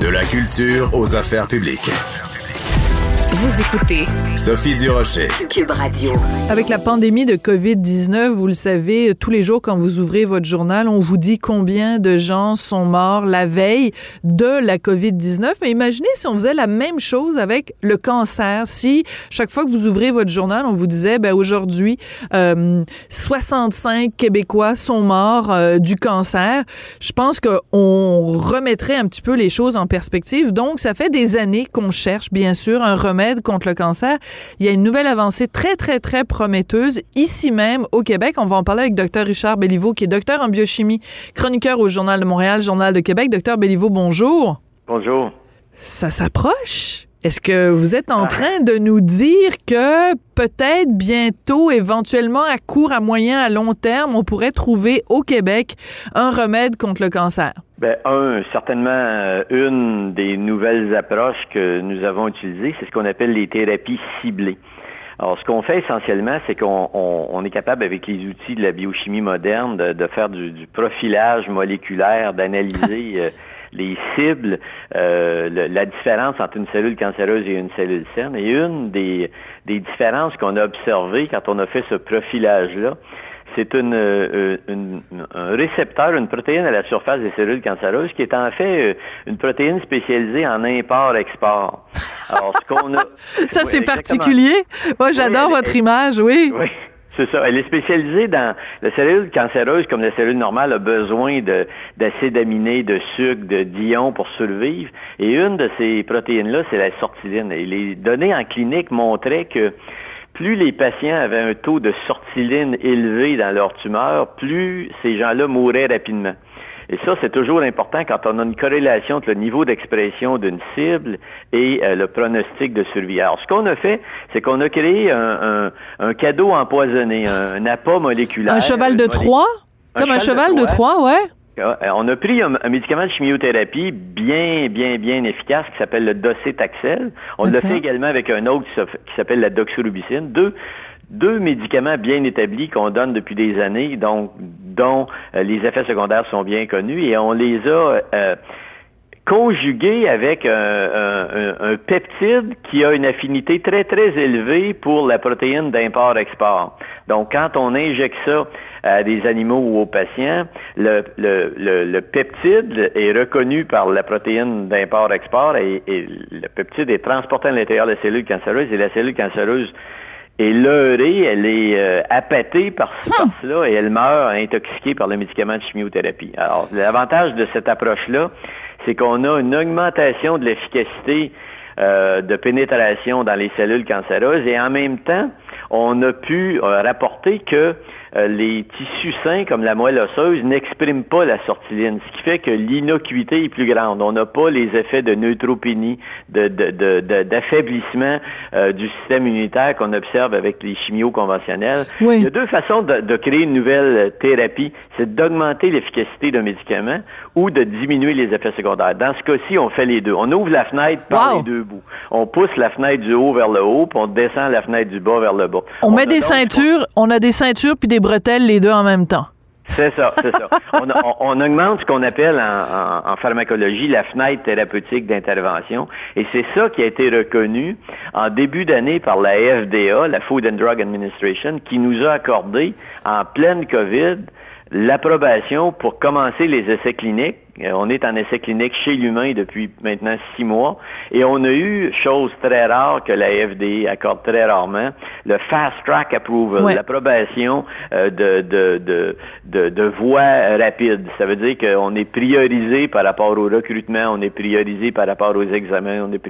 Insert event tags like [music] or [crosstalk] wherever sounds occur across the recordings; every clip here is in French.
De la culture aux affaires publiques. Vous écoutez Sophie Durocher. Cube Radio. Avec la pandémie de COVID-19, vous le savez, tous les jours quand vous ouvrez votre journal, on vous dit combien de gens sont morts la veille de la COVID-19. Mais imaginez si on faisait la même chose avec le cancer. Si chaque fois que vous ouvrez votre journal, on vous disait, ben aujourd'hui, euh, 65 Québécois sont morts euh, du cancer. Je pense qu'on remettrait un petit peu les choses en perspective. Donc, ça fait des années qu'on cherche, bien sûr, un remède contre le cancer. Il y a une nouvelle avancée très, très, très prometteuse ici même au Québec. On va en parler avec Dr. Richard Béliveau, qui est docteur en biochimie, chroniqueur au Journal de Montréal, Journal de Québec. Docteur Béliveau, bonjour. Bonjour. Ça s'approche? Est-ce que vous êtes en train de nous dire que peut-être bientôt, éventuellement à court, à moyen, à long terme, on pourrait trouver au Québec un remède contre le cancer? Ben, un, certainement, euh, une des nouvelles approches que nous avons utilisées, c'est ce qu'on appelle les thérapies ciblées. Alors, ce qu'on fait essentiellement, c'est qu'on est capable, avec les outils de la biochimie moderne, de, faire du, profilage moléculaire, d'analyser [laughs] euh, les cibles, euh, la différence entre une cellule cancéreuse et une cellule saine. Et une des, des différences qu'on a observées quand on a fait ce profilage-là, c'est une, euh, une, un récepteur, une protéine à la surface des cellules cancéreuses qui est en fait euh, une protéine spécialisée en import-export. Alors, ce qu'on a... [laughs] Ça, c'est particulier. Moi, j'adore votre image, oui. Oui. C'est ça. Elle est spécialisée dans la cellule cancéreuse, comme la cellule normale a besoin d'acides aminés, de sucre, de d'ions pour survivre. Et une de ces protéines-là, c'est la sortiline. Et les données en clinique montraient que plus les patients avaient un taux de sortiline élevé dans leur tumeur, plus ces gens-là mouraient rapidement. Et ça, c'est toujours important quand on a une corrélation entre le niveau d'expression d'une cible et euh, le pronostic de survie. Alors, ce qu'on a fait, c'est qu'on a créé un, cadeau empoisonné, un, appât moléculaire. Un cheval de Troie? Comme un cheval de Troie, ouais. Euh, on a pris un, médicament de chimiothérapie bien, bien, bien efficace qui s'appelle le docétaxel. On l'a fait également avec un autre qui s'appelle la doxorubicine. Deux, deux médicaments bien établis qu'on donne depuis des années, donc dont euh, les effets secondaires sont bien connus, et on les a euh, conjugué avec un, peptide qui a une affinité très, très élevée pour la protéine d'import-export. Donc, quand on injecte ça à des animaux ou aux patients, le, le, peptide est reconnu par la protéine d'import-export et, le peptide est transporté à l'intérieur de la cellule cancéreuse et la cellule cancéreuse est leurrée, elle est euh, appâtée par, par, cela et elle meurt intoxiquée par le médicament de chimiothérapie. Alors, l'avantage de cette approche-là, c'est qu'on a une augmentation de l'efficacité euh, de pénétration dans les cellules cancéreuses et en même temps, on a pu euh, rapporter que euh, les tissus sains, comme la moelle osseuse, n'expriment pas la sortiline, ce qui fait que l'innocuité est plus grande. On n'a pas les effets de neutropénie, d'affaiblissement euh, du système immunitaire qu'on observe avec les chimios conventionnels. Il y a deux façons de, créer une nouvelle thérapie. C'est d'augmenter l'efficacité d'un médicament ou de diminuer les effets secondaires. Dans ce cas-ci, on fait les deux. On ouvre la fenêtre par les deux On pousse la fenêtre du haut vers le haut, puis on descend la fenêtre du bas vers le bas. On, met des ceintures, on a des ceintures puis des bretelles les deux en même temps. C'est ça, c'est ça. [laughs] On, augmente ce qu'on appelle en, pharmacologie la fenêtre thérapeutique d'intervention. Et c'est ça qui a été reconnu en début d'année par la FDA, la Food and Drug Administration, qui nous a accordé en pleine COVID l'approbation pour commencer les essais cliniques on est en essai clinique chez l'humain depuis maintenant six mois et on a eu, chose très rare que la FDA accorde très rarement, le Fast Track Approval, l'approbation euh, de, de, de, de, voies rapides. Ça veut dire qu'on est priorisé par rapport au recrutement, on est priorisé par rapport aux examens, on est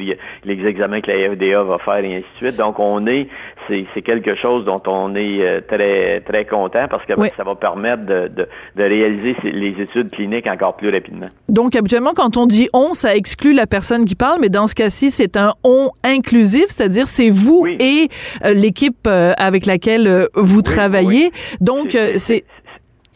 les examens que la FDA va faire et ainsi de suite. Donc on est, c'est quelque chose dont on est euh, très très content parce que ça va permettre de, de, de réaliser les études cliniques encore plus rapidement. Donc, habituellement, quand on dit on, ça exclut la personne qui parle, mais dans ce cas-ci, c'est un on inclusif, c'est-à-dire c'est vous et euh, l'équipe euh, avec laquelle euh, vous travaillez. Donc, c'est...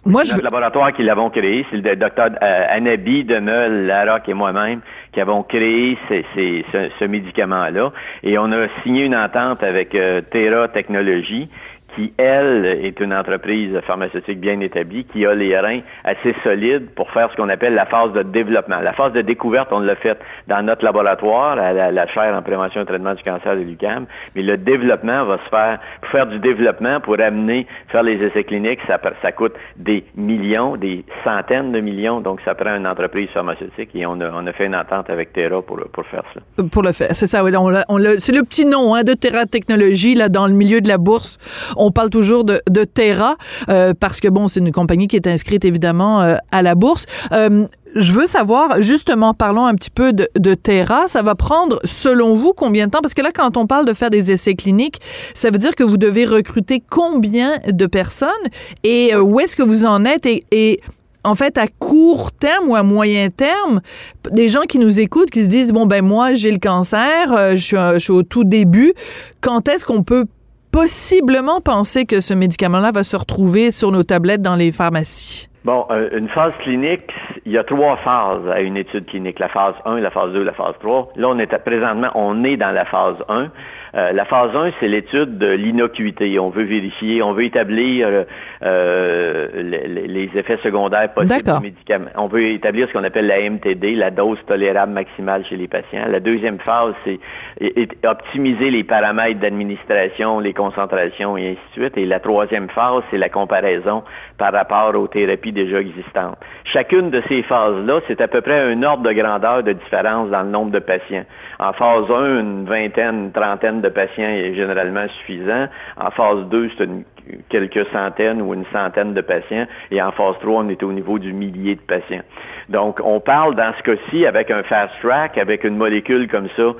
Moi, je... Notre laboratoire qui l'avons créé, c'est le docteur Anabi Demeul, Larocque et moi-même qui avons créé ce, médicament-là. Et on a signé une entente avec Terra Technologies qui, elle, est une entreprise pharmaceutique bien établie, qui a les reins assez solides pour faire ce qu'on appelle la phase de développement. La phase de découverte, on l'a fait dans notre laboratoire, la, la, chaire en prévention et traitement du cancer de l'UQAM, mais le développement va se faire, pour faire du développement, pour amener, faire les essais cliniques, ça, coûte des millions, des centaines de millions, donc ça prend une entreprise pharmaceutique et on a, fait une entente avec Terra pour, faire ça. Pour le faire, c'est ça, oui, on, c'est le petit nom hein, de Terra Technologies, là, dans le milieu de la bourse parle toujours de, Terra euh, parce que bon, c'est une compagnie qui est inscrite évidemment euh, à la bourse. Euh, je veux savoir, justement, parlons un petit peu de, Terra. Ça va prendre, selon vous, combien de temps? Parce que là, quand on parle de faire des essais cliniques, ça veut dire que vous devez recruter combien de personnes? Et où est-ce que vous en êtes? Et en fait, à court terme ou à moyen terme, des gens qui nous écoutent, qui se disent, bon, ben moi, j'ai le cancer, je suis, au tout début, quand est-ce qu'on peut possiblement penser que ce médicament-là va se retrouver sur nos tablettes dans les pharmacies? Bon, euh, une phase clinique, il y a trois phases à une étude clinique, la phase 1, la phase 2, la phase 3. Là, on est présentement, on est dans la phase 1. Euh, la phase 1, c'est l'étude de l'innocuité. On veut vérifier, on veut établir euh, euh les, effets secondaires possibles du médicament. On veut établir ce qu'on appelle la MTD, la dose tolérable maximale chez les patients. La deuxième phase, c'est optimiser les paramètres d'administration, les concentrations et ainsi de suite. Et la troisième phase, c'est la comparaison par rapport aux thérapies déjà existantes. Chacune de ces phases-là, c'est à peu près un ordre de grandeur de différence dans le nombre de patients. En phase 1, une vingtaine, une trentaine de patients est généralement suffisant. En phase 2, c'est quelques centaines ou une centaine de patients. Et en phase 3, on est au niveau du millier de patients. Donc, on parle dans ce cas-ci avec un fast track, avec une molécule comme ça,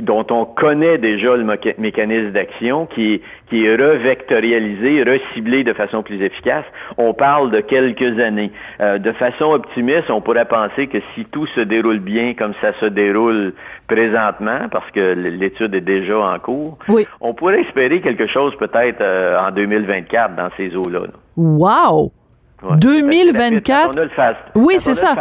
dont on connaît déjà le mécanisme d'action, qui, qui est revectorialisé, reciblé de façon plus efficace, on parle de quelques années. Euh, de façon optimiste, on pourrait penser que si tout se déroule bien comme ça se déroule présentement, parce que l'étude est déjà en cours, on pourrait espérer quelque chose peut-être euh, en 2024 dans ces eaux-là. Wow! 2024? oui, c'est ça.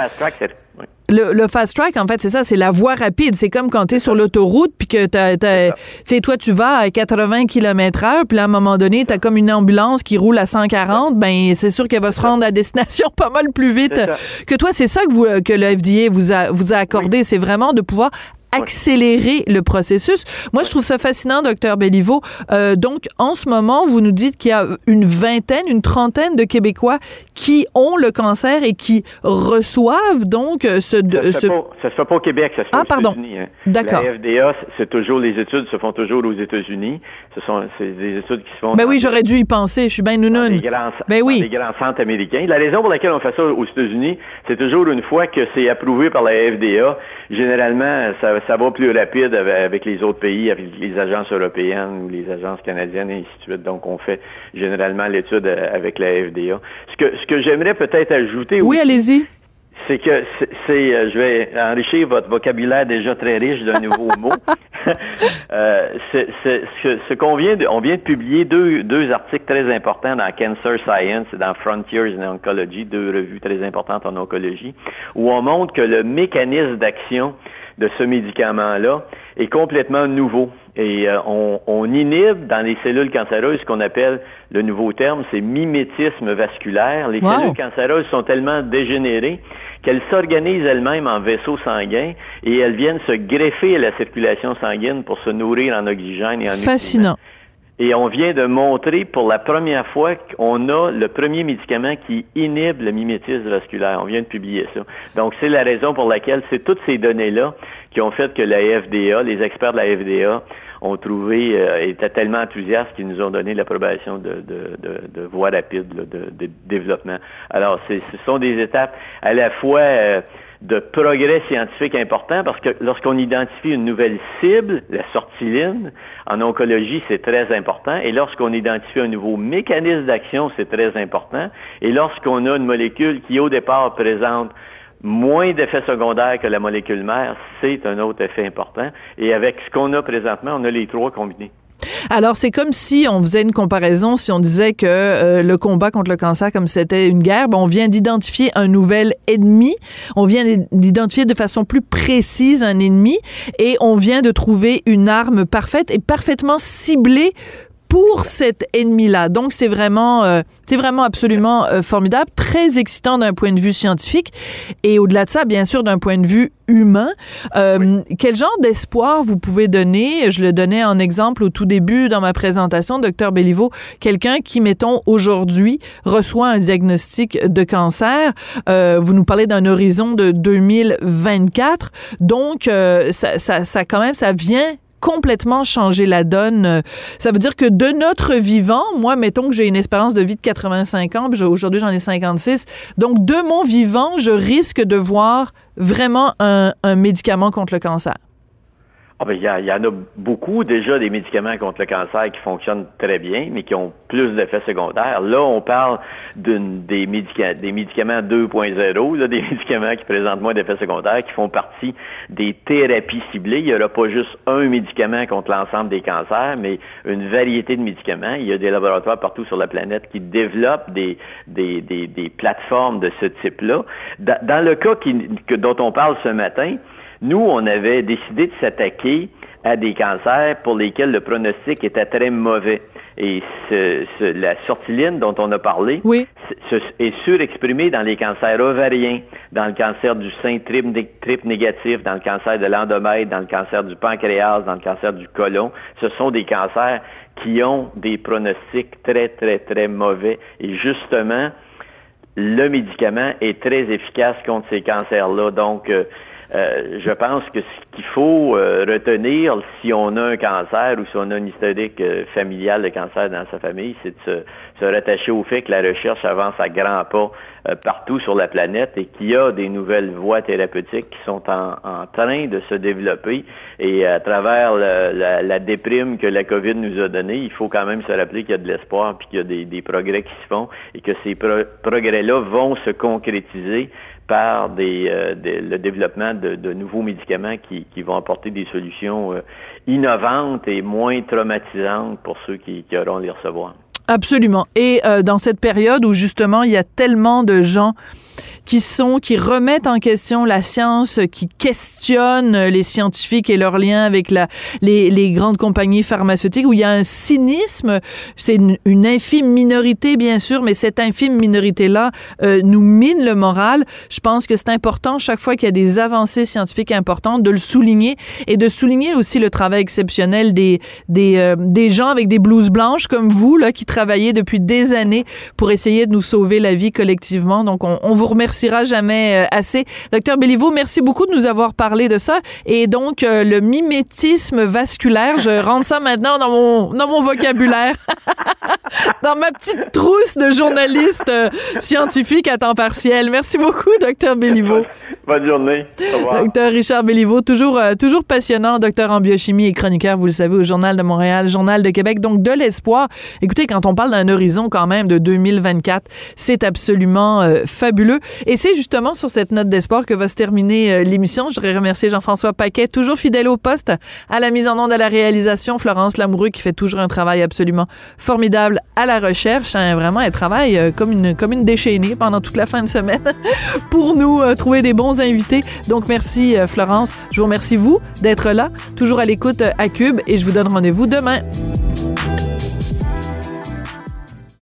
le, fast track, en fait, c'est ça, c'est la voie rapide. C'est comme quand tu es sur l'autoroute, puis que tu toi, tu vas à 80 km heure, puis à un moment donné, tu as comme une ambulance qui roule à 140, ben c'est sûr qu'elle va se rendre à destination [laughs] pas mal plus vite que toi. C'est ça que, vous, que le FDA vous a, vous a accordé, c'est vraiment de pouvoir accélérer le processus. Moi, je trouve ça fascinant, docteur Belliveau. Euh, donc, en ce moment, vous nous dites qu'il y a une vingtaine, une trentaine de Québécois qui ont le cancer et qui reçoivent donc ce... Ça ne se, fait pas au Québec, ça se fait ah, pardon. Hein. D'accord. La FDA, c'est toujours, les études se font toujours aux États-Unis. Ce sont des études qui se font... Ben oui, j'aurais dû y penser. Je suis bien nounoun. Dans grands, ben oui. les grands centres américains. La raison pour laquelle on fait ça aux États-Unis, c'est toujours une fois que c'est approuvé par la FDA. Généralement, ça ça va plus rapide avec les autres pays, avec les agences européennes ou les agences canadiennes et ainsi de suite. Donc, on fait généralement l'étude avec la FDA. Ce que, ce que j'aimerais peut-être ajouter... Oui, allez-y c'est que c'est, euh, je vais enrichir votre vocabulaire déjà très riche d'un nouveau [laughs] mot. euh, c'est, ce, ce qu'on vient de, on vient de publier deux, deux articles très importants dans Cancer Science et dans Frontiers in Oncology, deux revues très importantes en oncologie, où on montre que le mécanisme d'action de ce médicament-là est complètement nouveau. Et euh, on, inhibe dans les cellules cancéreuses ce qu'on appelle, le nouveau terme, c'est mimétisme vasculaire. Les cellules cancéreuses sont tellement dégénérées qu'elles s'organisent elles-mêmes en vaisseaux sanguins et elles viennent se greffer à la circulation sanguine pour se nourrir en oxygène et en Fascinant. Et on vient de montrer pour la première fois qu'on a le premier médicament qui inhibe le mimétisme vasculaire. On vient de publier ça. Donc, c'est la raison pour laquelle c'est toutes ces données-là qui ont fait que la FDA, les experts de la FDA, ont trouvé, euh, étaient tellement enthousiastes qu'ils nous ont donné l'approbation de, de, de, de, voie rapide de, développement. Alors, ce sont des étapes à la fois... Euh, de progrès scientifique important parce que lorsqu'on identifie une nouvelle cible, la sortiline, en oncologie, c'est très important. Et lorsqu'on identifie un nouveau mécanisme d'action, c'est très important. Et lorsqu'on a une molécule qui, au départ, présente moins d'effets secondaires que la molécule mère, c'est un autre effet important. Et avec ce qu'on a présentement, on a les trois combinés. Alors, c'est comme si on faisait une comparaison, si on disait que euh, le combat contre le cancer, comme c'était une guerre, ben, on vient d'identifier un nouvel ennemi, on vient d'identifier de façon plus précise un ennemi et on vient de trouver une arme parfaite et parfaitement ciblée pour cet ennemi-là. Donc, c'est vraiment, euh, c'est vraiment absolument euh, formidable, très excitant d'un point de vue scientifique et au-delà de ça, bien sûr, d'un point de vue humain. Euh, quel genre d'espoir vous pouvez donner? Je le donnais en exemple au tout début dans ma présentation, docteur Béliveau, quelqu'un qui, mettons, aujourd'hui, reçoit un diagnostic de cancer. vous nous parlez d'un horizon de 2024. Donc, ça, ça, ça, quand même, ça vient complètement changer la donne. Ça veut dire que de notre vivant, moi, mettons que j'ai une espérance de vie de 85 ans, aujourd'hui j'en ai 56, donc de mon vivant, je risque de voir vraiment un, un médicament contre le cancer. Ah ben, il, y en a beaucoup déjà des médicaments contre le cancer qui fonctionnent très bien, mais qui ont plus d'effets secondaires. Là, on parle des, des médicaments 2.0, des [laughs] médicaments qui présentent moins d'effets secondaires, qui font partie des thérapies ciblées. Il n'y aura pas juste un médicament contre l'ensemble des cancers, mais une variété de médicaments. Il y a des laboratoires partout sur la planète qui développent des, des, des, plateformes de ce type-là. Dans, le cas qui, dont on parle ce matin, nous, on avait décidé de s'attaquer à des cancers pour lesquels le pronostic était très mauvais. Et la sortiline dont on a parlé est surexprimée dans les cancers ovariens, dans le cancer du sein triple, négatif, dans le cancer de l'endomètre, dans le cancer du pancréas, dans le cancer du côlon. Ce sont des cancers qui ont des pronostics très, très, très mauvais. Et justement, le médicament est très efficace contre ces cancers-là. Donc, euh, euh, je pense que ce qu'il faut euh, retenir si on a un cancer ou si on a une historique euh, familiale de cancer dans sa famille, c'est de se, rattacher au fait que la recherche avance à grands pas partout sur la planète et qu'il y a des nouvelles voies thérapeutiques qui sont en, train de se développer. Et à travers la, déprime que la COVID nous a donnée, il faut quand même se rappeler qu'il y a de l'espoir puis qu'il y a des, progrès qui se font et que ces progrès-là vont se concrétiser par euh, le développement de, nouveaux médicaments qui, vont apporter des solutions euh, innovantes et moins traumatisantes pour ceux qui, qui auront les recevoir. Absolument. Et euh, dans cette période où justement il y a tellement de gens qui sont, qui remettent en question la science, qui questionnent les scientifiques et leurs liens avec la, les, les grandes compagnies pharmaceutiques, où il y a un cynisme. C'est une, infime minorité, bien sûr, mais cette infime minorité-là euh, nous mine le moral. Je pense que c'est important, chaque fois qu'il y a des avancées scientifiques importantes, de le souligner et de souligner aussi le travail exceptionnel des, des, euh, des gens avec des blouses blanches comme vous, là, qui travaillez depuis des années pour essayer de nous sauver la vie collectivement. Donc, on, on vous remerciera jamais euh, assez. Docteur Béliveau, merci beaucoup de nous avoir parlé de ça. Et donc, euh, le mimétisme vasculaire, je [laughs] rentre ça maintenant dans mon, dans mon vocabulaire. [laughs] dans ma petite trousse de journaliste euh, scientifique à temps partiel. Merci beaucoup, docteur Béliveau. Bonne journée. Docteur Richard Béliveau, toujours, toujours passionnant, docteur en biochimie et chroniqueur, vous le savez, au Journal de Montréal, Journal de Québec. Donc, de l'espoir. Écoutez, quand on parle d'un horizon quand même de 2024, c'est absolument fabuleux. Et c'est justement sur cette note d'espoir que va se terminer euh, l'émission. Je voudrais remercier Jean-François Paquet, toujours fidèle au poste, à la mise en onde, à la réalisation. Florence Lamoureux qui fait toujours un travail absolument formidable à la recherche. Hein, vraiment, elle travaille euh, comme une, comme une déchaînée pendant toute la fin de semaine [laughs] pour nous euh, trouver des bons Donc, merci Florence. Je vous remercie, vous, d'être là, toujours à l'écoute à Cube et je vous donne rendez-vous demain.